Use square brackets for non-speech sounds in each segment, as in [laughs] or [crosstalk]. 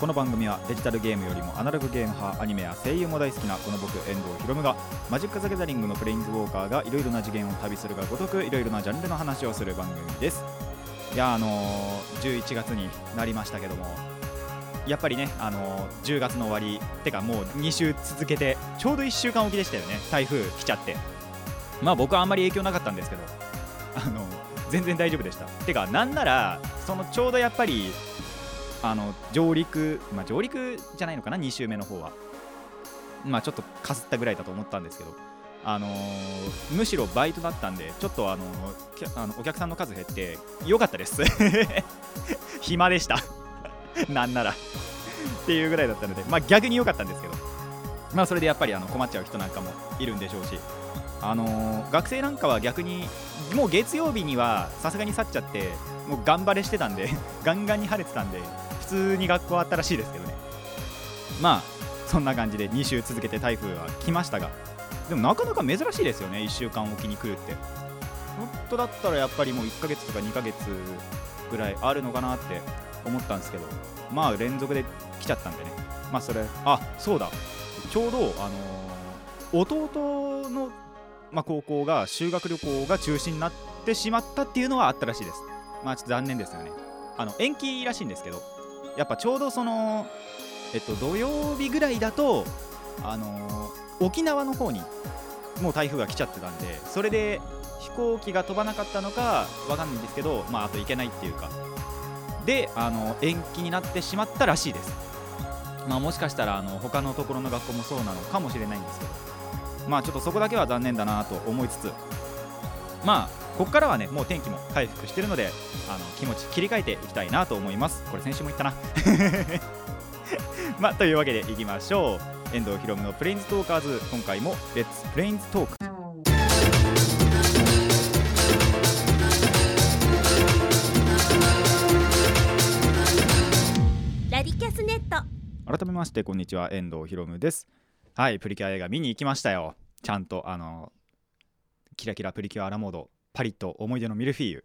この番組はデジタルゲームよりもアナログゲーム派アニメや声優も大好きなこの僕遠藤博夢がマジック・ザ・ギャザリングのプレインズウォーカーがいろいろな次元を旅するがごとくいろいろなジャンルの話をする番組です。いやあのー11月になりましたけどもやっぱりね、あのー10月の終わりてかもう2週続けてちょうど1週間おきでしたよね台風来ちゃって。まあ僕はあんまり影響なかったんですけどあのー全然大丈夫でした。てかなんならそのちょうどやっぱりあの上陸まあ上陸じゃないのかな？2週目の方は。まあちょっとかすったぐらいだと思ったんですけど。あのーむしろバイトだったんでちょっとあのきゃあのお客さんの数減って良かったです。[laughs] 暇でした。なんなら。っていうぐらいだったのでまあ逆に良かったんですけど。まあそれでやっぱりあの困っちゃう人なんかもいるんでしょうし。あのー学生なんかは逆にもう月曜日にはさすがに去っちゃってもう頑張れしてたんで [laughs] ガンガンに晴れてたんで通に学校あったらしいですけどね。まあそんな感じで2週続けて台風は来ましたがでもなかなか珍しいですよね1週間おきに来るって。本当だったらやっぱりもう1ヶ月とか2ヶ月ぐらいあるのかなって思ったんですけどまあ連続で来ちゃったんでね。まあそれあそうだ。ちょうどあのー弟の、まあ、高校が修学旅行が中止になってしまったっていうのはあったらしいです。まあちょっと残念ですよね。あの延期らしいんですけどやっぱちょうどそのえっと土曜日ぐらいだとあのー沖縄の方にもう台風が来ちゃってたんでそれで飛行機が飛ばなかったのかわかんないんですけどまああと行けないっていうか。であの延期になってしまったらしいです。まあもしかしたらあの他のところの学校もそうなのかもしれないんですけど。まあちょっとそこだけは残念だなと思いつつ。まあここからはねもう天気も回復してるのであの気持ち切り替えていきたいなと思います。これ先週も言ったな。[laughs] まあというわけでいきましょう。遠藤ひろむのプレインズトーカーズ。今回もレッツプレインズトークラディキャスネット。改めましてこんにちは。遠藤ひろむです。はいプリキュア映画見に行きましたよ。ちゃんとあのキラキラプリキュアアラモードパリと思い出のミルフィーユ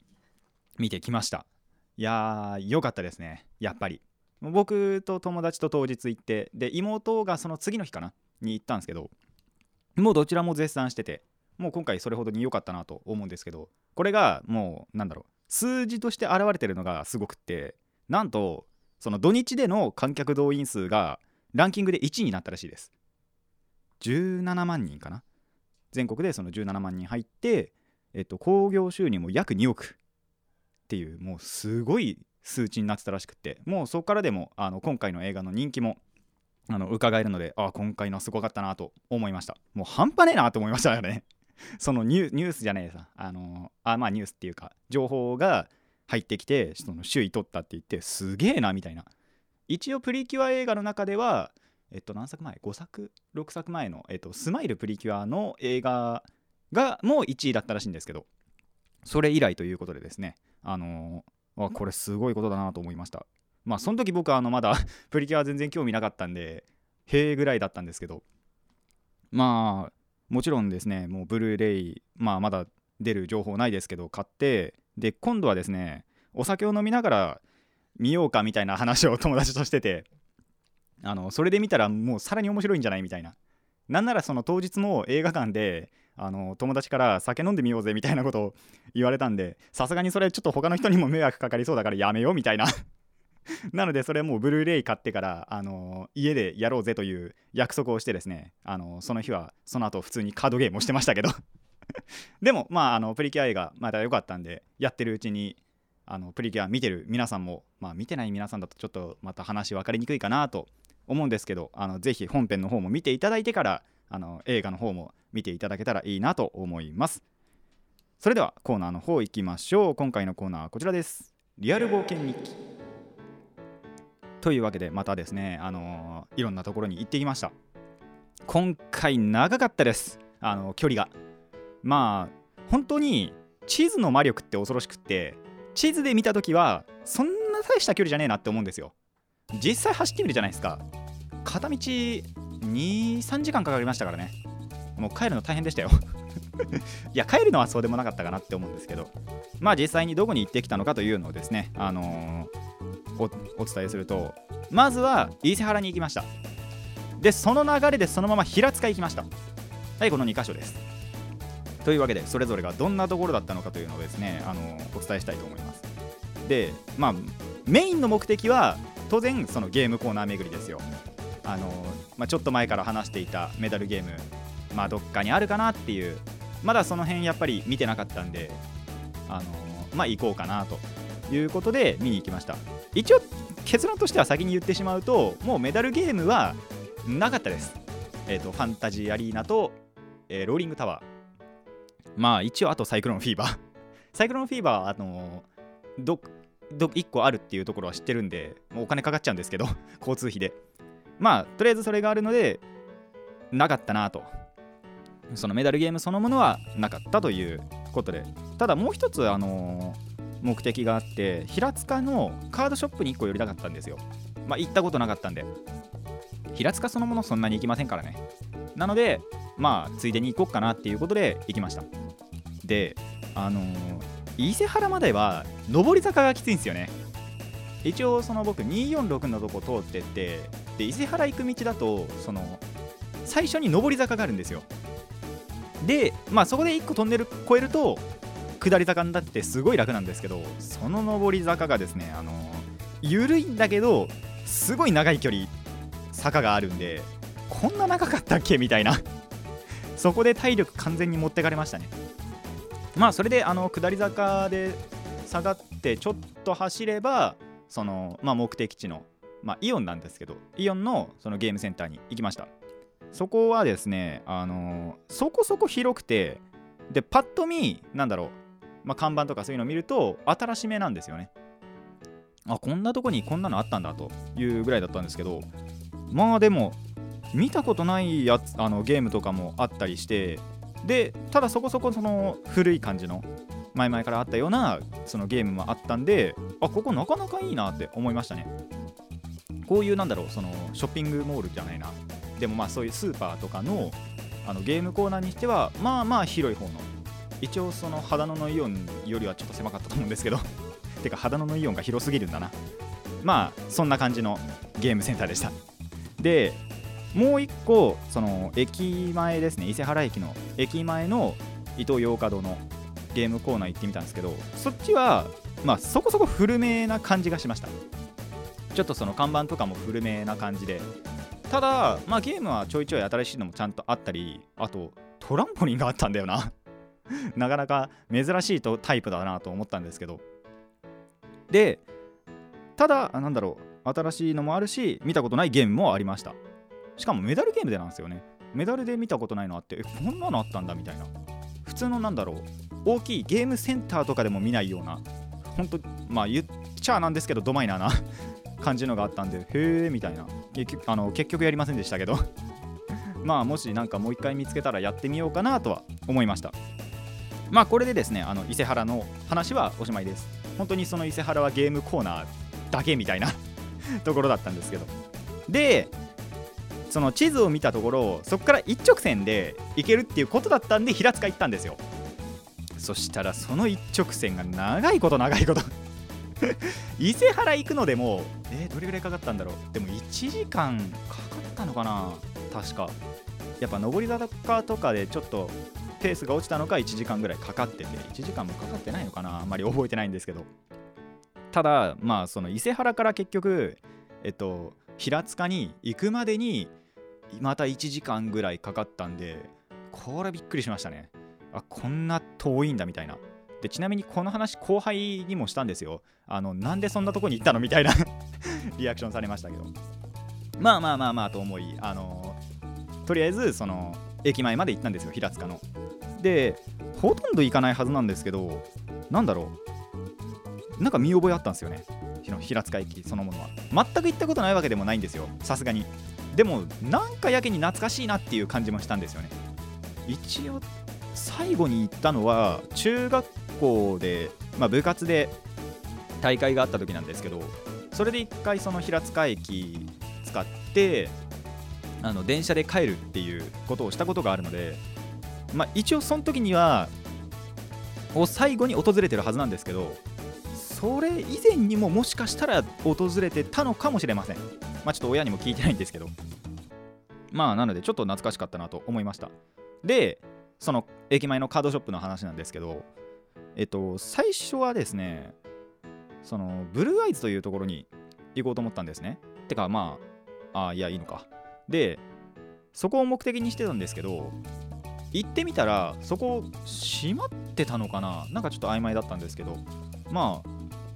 見てきました。いやー良かったですね。やっぱり。僕と友達と当日行ってで妹がその次の日かな？に行ったんですけどもうどちらも絶賛しててもう今回それほどに良かったなと思うんですけどこれがもうなんだろう数字として現れてるのがすごくってなんとその土日での観客動員数がランキングで1位になったらしいです。17万人かな？全国でその17万人入ってえっと興行収入も約2億っていうもうすごい数値になってたらしくてもうそこからでもあの今回の映画の人気もあの伺えるのでああ今回のすごかったなと思いました。もう半端ねえなと思いましたよね。[laughs] そのニュースじゃねえさ。あのあまあニュースっていうか情報が入ってきてその首位取ったって言ってすげえなみたいな。一応プリキュア映画の中ではえっと何作前？5作？6作前の、えっと、スマイルプリキュアの映画がもう1位だったらしいんですけどそれ以来ということでですねあのーこれすごいことだなと思いました。まあその時僕はあのまだ [laughs] プリキュア全然興味なかったんでへえぐらいだったんですけどまあもちろんですねもうブルーレイまあまだ出る情報ないですけど買ってで今度はですねお酒を飲みながら見ようかみたいな話を友達としててあのそれで見たらもうさらに面白いんじゃないみたいななんならその当日も映画館であの友達から酒飲んでみようぜみたいなことを言われたんでさすがにそれちょっと他の人にも迷惑かかりそうだからやめようみたいな。[laughs] なのでそれもうブルーレイ買ってからあの家でやろうぜという約束をしてですねあのその日はその後普通にカードゲームをしてましたけど。[laughs] でもまああのプリキュア映画まだ良かったんでやってるうちにあのプリキュア見てる皆さんもまあ見てない皆さんだとちょっとまた話分かりにくいかなと思うんですけどあのぜひ本編の方も見ていただいてからあの映画の方も見ていただけたらいいなと思います。それではコーナーの方行きましょう。今回のコーナーはこちらです。リアル冒険日記。というわけでまたですねあのいろんなところに行ってきました。今回長かったです。あの距離が。まあ本当に地図の魔力って恐ろしくって地図で見た時はそんな大した距離じゃねえなって思うんですよ。実際走ってみるじゃないですか。片道23時間かかりましたからね。もう帰るの大変でしたよ。[laughs] いや帰るのはそうでもなかったかなって思うんですけど。まあ実際にどこに行ってきたのかというのをですねあのー、おお伝えするとまずは伊勢原に行きました。でその流れでそのまま平塚行きました。はいこの2箇所です。というわけでそれぞれがどんなところだったのかというのをですねあのお伝えしたいと思います。でまあメインの目的は当然そのゲームコーナー巡りですよ。あの、まあ、ちょっと前から話していたメダルゲームまあどっかにあるかなっていうまだその辺やっぱり見てなかったんであのまあ行こうかなということで見に行きました。一応結論としては先に言ってしまうともうメダルゲームはなかったです。えっ、ー、とファンタジーアリーナと、えー、ローリングタワー。まあ一応あとサイクロンフィーバー。サイクロンフィーバーはあのど1個あるっていうところは知ってるんでもうお金かかっちゃうんですけど [laughs] 交通費で。まあとりあえずそれがあるのでなかったなと。そのメダルゲームそのものはなかったということで。ただもう一つあのー、目的があって平塚のカードショップに1個寄りたかったんですよ。まあ行ったことなかったんで。平塚そのものそんなに行きませんからね。なのでまあついでに行こうかなっていうことで行きました。であのー、伊勢原までは上り坂がきついんですよね。一応その僕246のとこ通ってってで伊勢原行く道だとその最初に上り坂があるんですよ。でまあそこで1個トンネル越えると下り坂になってすごい楽なんですけどその上り坂がですねあの緩いんだけどすごい長い距離坂があるんでこんな長かったっけ？みたいな。そこで体力完全に持ってかれましたね。まあそれであの下り坂で下がってちょっと走ればその、まあ、目的地の、まあ、イオンなんですけどイオンのそのゲームセンターに行きました。そこはですねあのそこそこ広くてでパッと見なんだろう、まあ、看板とかそういうのを見ると新しめなんですよね。あこんなとこにこんなのあったんだというぐらいだったんですけどまあでも見たことないやつあのゲームとかもあったりしてでただそこそこその古い感じの前々からあったようなそのゲームもあったんであここなかなかいいなって思いましたね。こういうなんだろうそのショッピングモールじゃないな。でもまあそういうスーパーとかのあのゲームコーナーにしてはまあまあ広い方の。一応その肌野のイオンよりはちょっと狭かったと思うんですけど。[laughs] てか肌野のイオンが広すぎるんだな。まあそんな感じのゲームセンターでした。でもう一個その駅前ですね伊勢原駅の駅前の伊東洋華堂のゲームコーナー行ってみたんですけどそっちはまあそこそこ古めな感じがしました。ちょっとその看板とかも古めな感じで。ただまあゲームはちょいちょい新しいのもちゃんとあったりあとトランポリンがあったんだよな。[laughs] なかなか珍しいとタイプだなと思ったんですけど。でただなんだろう新しいのもあるし見たことないゲームもありました。しかもメダルゲームでなんですよね。メダルで見たことないのあってえこんなのあったんだみたいな。普通のなんだろう大きいゲームセンターとかでも見ないような本当まあ言っちゃなんですけどドマイナーな [laughs] 感じのがあったんでへえみたいな。あの結局やりませんでしたけど。[laughs] まあもしなんかもう一回見つけたらやってみようかなとは思いました。まあこれでですねあの伊勢原の話はおしまいです。本当にその伊勢原はゲームコーナーだけみたいな [laughs] ところだったんですけど。でその地図を見たところそこから一直線で行けるっていうことだったんで平塚行ったんですよ。そしたらその一直線が長いこと長いこと。[laughs] 伊勢原行くのでもえー、どれぐらいかかったんだろう。でも1時間かかったのかな。確か。やっぱ上り坂とかでちょっとペースが落ちたのか1時間ぐらいかかってて。1時間もかかってないのかな。あんまり覚えてないんですけど。ただまあその伊勢原から結局えっと平塚に行くまでにまた1時間ぐらいかかったんでこれびっくりしましたね。あこんな遠いんだみたいな。でちなみにこの話後輩にもしたんですよ。あのなんでそんなとこに行ったのみたいな [laughs] リアクションされましたけど。まあまあまあまあと思いあのとりあえずその駅前まで行ったんですよ平塚の。でほとんど行かないはずなんですけどなんだろう。なんか見覚えあったんですよね。平塚駅そのものは。全く行ったことないわけでもないんですよ。さすがに。でもなんかやけに懐かしいなっていう感じもしたんですよね。一応最後に行ったのは中学校で、まあ、部活で大会があった時なんですけどそれで一回その平塚駅使ってあの電車で帰るっていうことをしたことがあるので、まあ、一応その時にはを最後に訪れてるはずなんですけどそれ以前にももしかしたら訪れてたのかもしれません。まあちょっと親にも聞いてないんですけど。まあなのでちょっと懐かしかったなと思いました。でその駅前のカードショップの話なんですけどえっと最初はですねそのブルーアイズというところに行こうと思ったんですね。てかまああいやいいのか。でそこを目的にしてたんですけど行ってみたらそこ閉まってたのかな。なんかちょっと曖昧だったんですけどまあ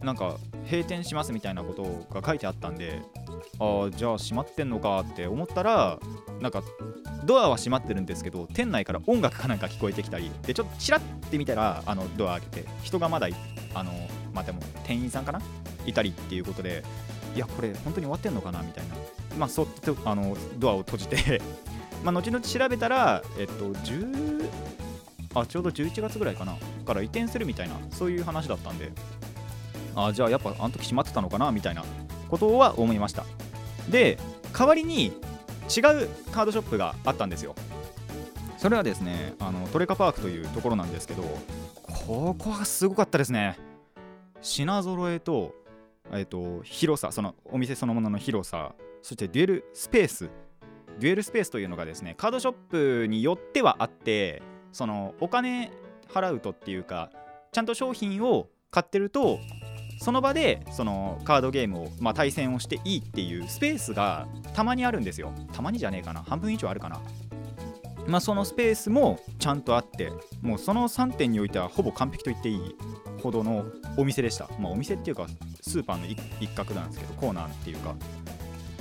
なんか閉店しますみたいなことが書いてあったんでああじゃあ閉まってんのかって思ったらなんかドアは閉まってるんですけど店内から音楽かなんか聞こえてきたりでちょっとチラッて見たらあのドア開けて人がまだあのまあでも店員さんかな？いたりっていうことでいやこれ本当に終わってんのかなみたいな。まあそっとあのドアを閉じて [laughs] まあ後々調べたらえっと10あちょうど11月ぐらいかな？から移転するみたいなそういう話だったんで。あじゃあやっぱあの時閉まってたのかなみたいな。ことは思いました。で代わりに違うカードショップがあったんですよ。それはですねあのトレカパークというところなんですけどここはすごかったですね。品揃えと,、えーと、広さそのお店そのものの広さそしてデュエルスペース。デュエルスペースというのがですねカードショップによってはあってそのお金払うとっていうかちゃんと商品を買ってるとその場でそのカードゲームを、まあ、対戦をしていいっていうスペースがたまにあるんですよ。たまにじゃねえかな。半分以上あるかな。まあそのスペースもちゃんとあってもうその3点においてはほぼ完璧と言っていいほどのお店でした。まあお店っていうかスーパーの一角なんですけどコーナーっていうか。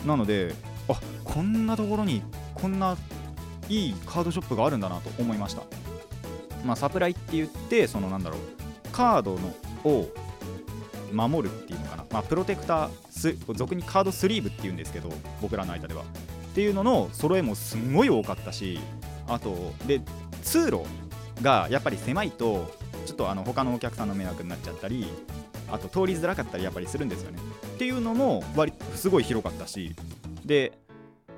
なのであこんなところにこんないいカードショップがあるんだなと思いました。まあサプライって言ってそのなんだろうカードのを守るっていうのかな、まあ、プロテクター俗にカードスリーブっていうんですけど僕らの間では。っていうのの揃えもすんごい多かったしあとで通路がやっぱり狭いとちょっとあの他のお客さんの迷惑になっちゃったりあと通りづらかったりやっぱりするんですよね。っていうのも割すごい広かったしで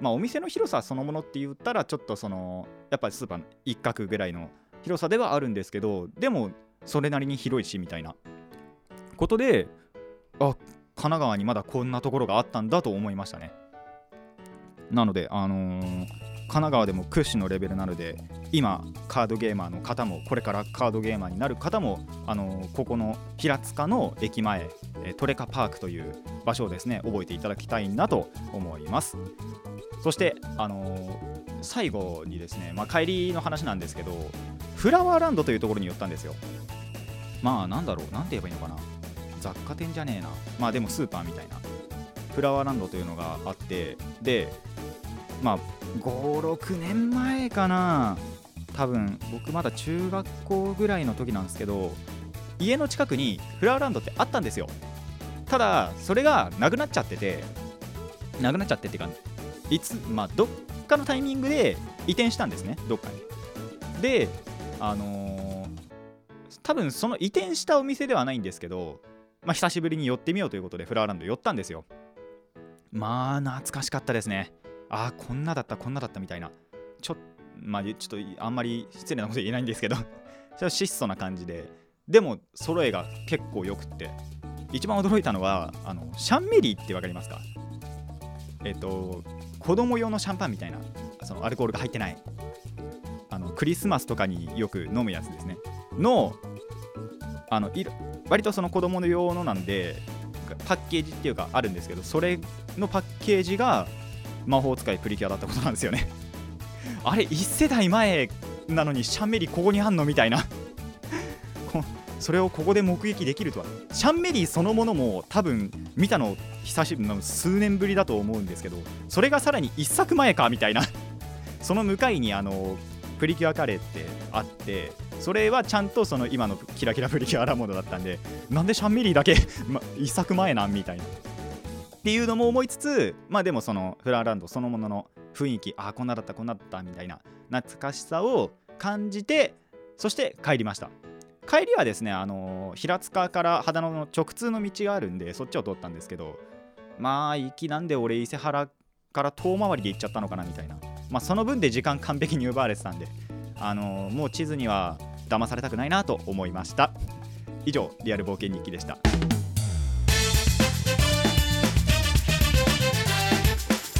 まあお店の広さそのものって言ったらちょっとそのやっぱりスーパーの一角ぐらいの広さではあるんですけどでもそれなりに広いしみたいな。ことであ神奈川にまだこんなところがあったんだと思いましたね。なのであのー、神奈川でも屈指のレベルなので今カードゲーマーの方もこれからカードゲーマーになる方も、あのー、ここの平塚の駅前トレカパークという場所をですね覚えていただきたいなと思います。そして、あのー、最後にですね、まあ、帰りの話なんですけどフラワーランドというところに寄ったんですよ。まあなんだろうなんて言えばいいのかな。雑貨店じゃねえな。まあでもスーパーみたいな。フラワーランドというのがあってでまあ56年前かな。多分僕まだ中学校ぐらいの時なんですけど家の近くにフラワーランドってあったんですよ。ただそれがなくなっちゃっててなくなっちゃってっていうかいつまあどっかのタイミングで移転したんですねどっかに。であのー、多分その移転したお店ではないんですけどまあ、久しぶりに寄ってみようということでフラワーランド寄ったんですよ。まあ懐かしかったですね。ああこんなだったこんなだったみたいな。ちょまあちょっとあんまり失礼なこと言えないんですけど [laughs] ちょっと質素な感じで。でも揃えが結構よくって。一番驚いたのはあのシャンメリーって分かりますか？えっ、と子供用のシャンパンみたいなそのアルコールが入ってない。あのクリスマスとかによく飲むやつですね。のあの割とその子供の用のなんでパッケージっていうかあるんですけどそれのパッケージが魔法使いプリキュアだったことなんですよね。[laughs] あれ1世代前なのにシャンメリーここにあんのみたいな。[laughs] それをここで目撃できるとは。シャンメリーそのものも多分見たの久しぶりの数年ぶりだと思うんですけどそれがさらに1作前かみたいな。その向かいにあのプリキュアカレーってあってそれはちゃんとその今のキラキラプリキュアラモードだったんでなんでシャンメリーだけ、[laughs] ま、1作前なんみたいな。っていうのも思いつつまあでもそのフラーランドそのものの雰囲気ああこんなだったこんなだったみたいな懐かしさを感じてそして帰りました。帰りはですねあの平塚から秦野の直通の道があるんでそっちを通ったんですけどまあ行きなんで俺伊勢原から遠回りで行っちゃったのかなみたいな。まあその分で時間完璧に奪われてたんであのもう地図には騙されたくないなと思いました。以上リアル冒険日記でした。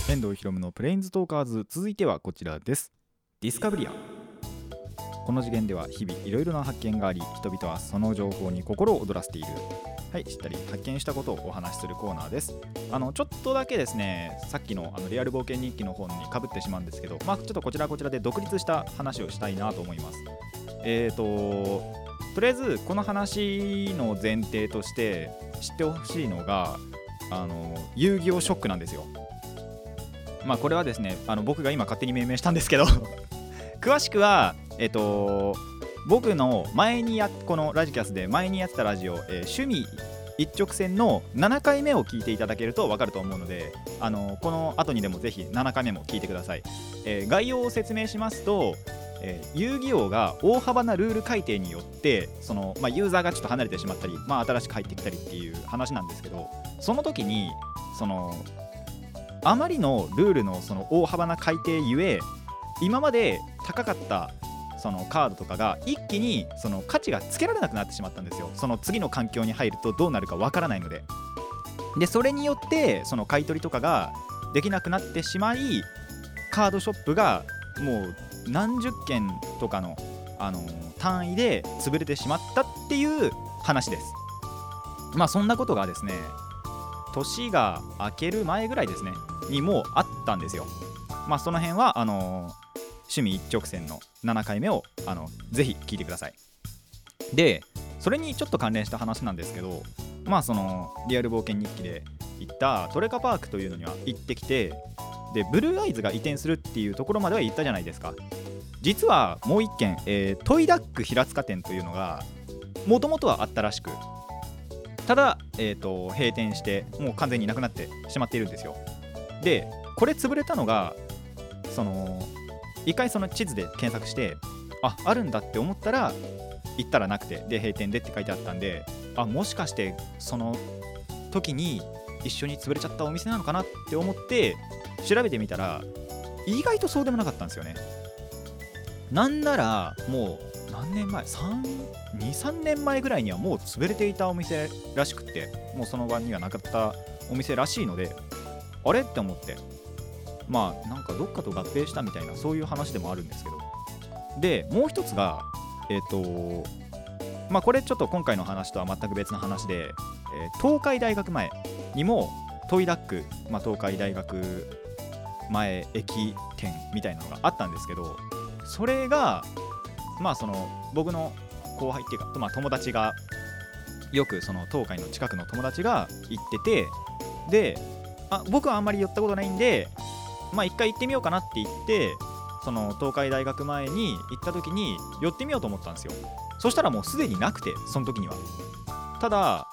遠藤博のプレインズトーカーズ続いてはこちらです。ディスカブリア。この次元では日々いろいろな発見があり人々はその情報に心を躍らせている。はい知ったり発見したことをお話しするコーナーです。あのちょっとだけですねさっきのあのリアル冒険日記の本にかぶってしまうんですけどまあちょっとこちらこちらで独立した話をしたいなと思います。えーととりあえずこの話の前提として知ってほしいのがあの遊戯王ショックなんですよ。まあこれはですねあの僕が今勝手に命名したんですけど。詳しくはえっと僕の前にやこのラジキャスで前にやってたラジオ、えー趣味一直線の7回目を聞いていただけると分かると思うのであのこの後にでもぜひ7回目も聞いてください、えー概要を説明しますと、えー遊戯王が大幅なルール改定によってその、まあ、ユーザーがちょっと離れてしまったり、まあ、新しく入ってきたりっていう話なんですけどその時にそのあまりのルールのその大幅な改定ゆえ今まで高かったそのカードとかが一気にその価値がつけられなくなってしまったんですよ。その次の環境に入るとどうなるかわからないので。でそれによってその買い取りとかができなくなってしまいカードショップがもう何十件とかの、あの単位で潰れてしまったっていう話です。まあそんなことがですね年が明ける前ぐらいですねにもうあったんですよ。まあその辺はあの趣味一直線の7回目をあのぜひ聞いてください。でそれにちょっと関連した話なんですけどまあそのリアル冒険日記で行ったトレカパークというのには行ってきてでブルーアイズが移転するっていうところまでは行ったじゃないですか。実はもう一軒、えートイダック平塚店というのがもともとはあったらしくただ、えー、と閉店してもう完全になくなってしまっているんですよ。でこれ潰れたのがその一回その地図で検索してああるんだって思ったら行ったらなくてで閉店でって書いてあったんであもしかしてその時に一緒に潰れちゃったお店なのかなって思って調べてみたら意外とそうでもなかったんですよね。なんならもう何年前23年前ぐらいにはもう潰れていたお店らしくってもうその場にはなかったお店らしいのであれ？って思って。まあなんかどっかと合併したみたいなそういう話でもあるんですけど。でもう一つがえっ、とまあこれちょっと今回の話とは全く別の話で、えー東海大学前にもトイダック、まあ、東海大学前駅店みたいなのがあったんですけどそれがまあその僕の後輩っていうか、まあ、友達がよくその東海の近くの友達が行っててであ僕はあんまり寄ったことないんでまあ一回行ってみようかなって言ってその東海大学前に行った時に寄ってみようと思ったんですよ。そしたらもうすでになくてその時には。ただ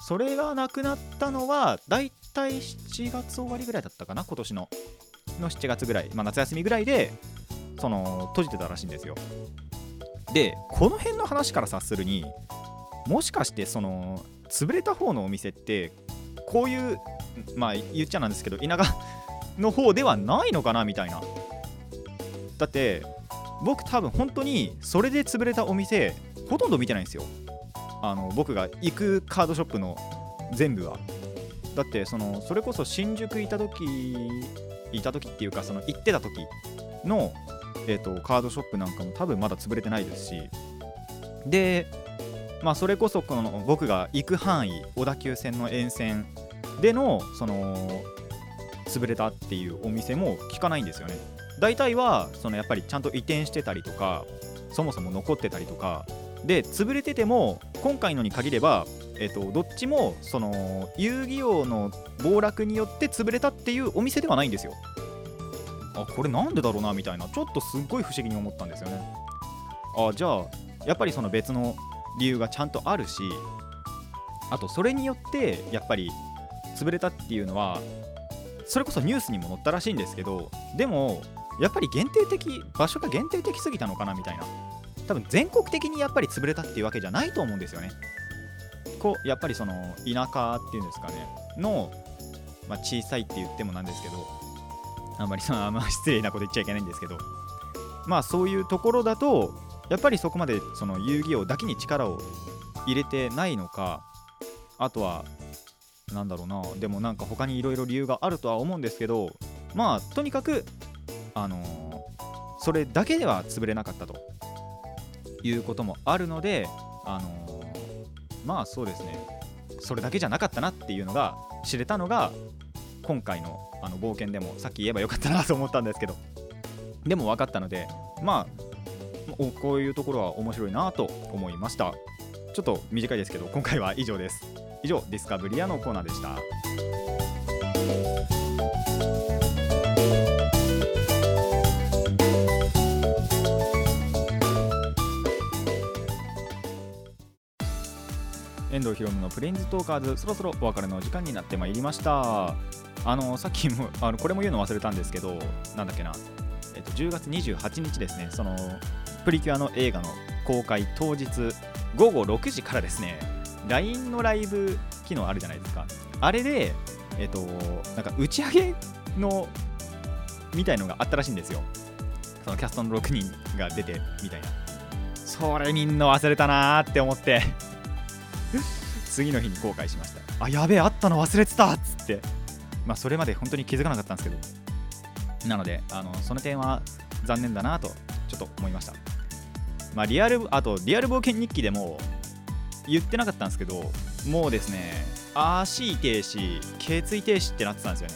それがなくなったのはだいたい7月終わりぐらいだったかな今年の。の7月ぐらい、まあ、夏休みぐらいでその閉じてたらしいんですよ。でこの辺の話から察するにもしかしてその潰れた方のお店ってこういうまあ言っちゃなんですけど田舎の方ではないのかなみたいな。だって僕多分本当にそれで潰れたお店ほとんど見てないんですよ。あの僕が行くカードショップの全部は。だってそのそれこそ新宿いた時いた時っていうかその行ってた時の、えー、とカードショップなんかも多分まだ潰れてないですし。でまあそれこそこの僕が行く範囲小田急線の沿線でのその潰れたっていうお店も聞かないんですよね。大体はそのやっぱりちゃんと移転してたりとかそもそも残ってたりとか。で潰れてても今回のに限れば、えっとどっちもその遊戯王の暴落によって潰れたっていうお店ではないんですよ。あこれなんでだろうなみたいな。ちょっとすっごい不思議に思ったんですよね。あじゃあやっぱりその別の理由がちゃんとあるしあとそれによってやっぱり潰れたっていうのはそれこそニュースにも載ったらしいんですけどでもやっぱり限定的場所が限定的すぎたのかなみたいな。多分全国的にやっぱり潰れたっていうわけじゃないと思うんですよね。こうやっぱりその田舎っていうんですかね。の、まあ、小さいって言ってもなんですけどあんまりそのあんま失礼なこと言っちゃいけないんですけど。まあそういうところだとやっぱりそこまでその遊戯王だけに力を入れてないのかあとはなんだろうな。でもなんか他にいろいろ理由があるとは思うんですけどまあとにかくあのーそれだけでは潰れなかったということもあるのであのーまあそうですね。それだけじゃなかったなっていうのが知れたのが今回のあの冒険でもさっき言えばよかったなと思ったんですけどでも分かったのでまあおこういうところは面白いなと思いました。ちょっと短いですけど今回は以上です。以上ディスカブリアのコーナーでした。遠藤ひろのプレインズトーカーズそろそろお別れの時間になってまいりました。あのさっきもあのこれも言うの忘れたんですけどなんだっけな、えっと、10月28日ですね。そのプリキュアの映画の公開当日午後6時からですね。LINE のライブ機能あるじゃないですか。あれでえっとなんか打ち上げのみたいのがあったらしいんですよ。そのキャストの6人が出てみたいな。それみんな忘れたなーって思って。[laughs] 次の日に後悔しました。あやべえあったの忘れてたっつって。まあそれまで本当に気づかなかったんですけど。なのであのその点は残念だなとちょっと思いました。まあリアルあとリアル冒険日記でも言ってなかったんですけどもうですね足停止頸椎停止ってなってたんですよね。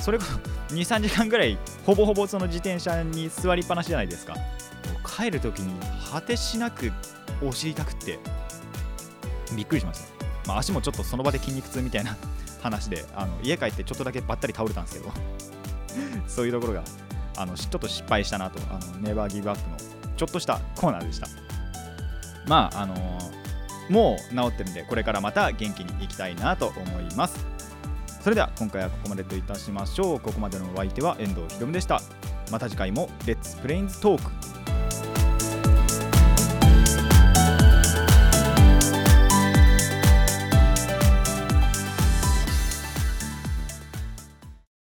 それこそ [laughs] 23時間ぐらいほぼほぼその自転車に座りっぱなしじゃないですか。帰る時に果てしなくお尻痛くってびっくりしました、まあ、足もちょっとその場で筋肉痛みたいな [laughs] 話であの家帰ってちょっとだけばったり倒れたんですけど [laughs] そういうところがあのちょっと失敗したなとあのネバーギブアップのちょっとしたコーナーでした。まああのーもう治ってるんでこれからまた元気にいきたいなと思います。それでは今回はここまでといたしましょう。ここまでのお相手は遠藤ひろむでした。また次回もレッツプレインズトーク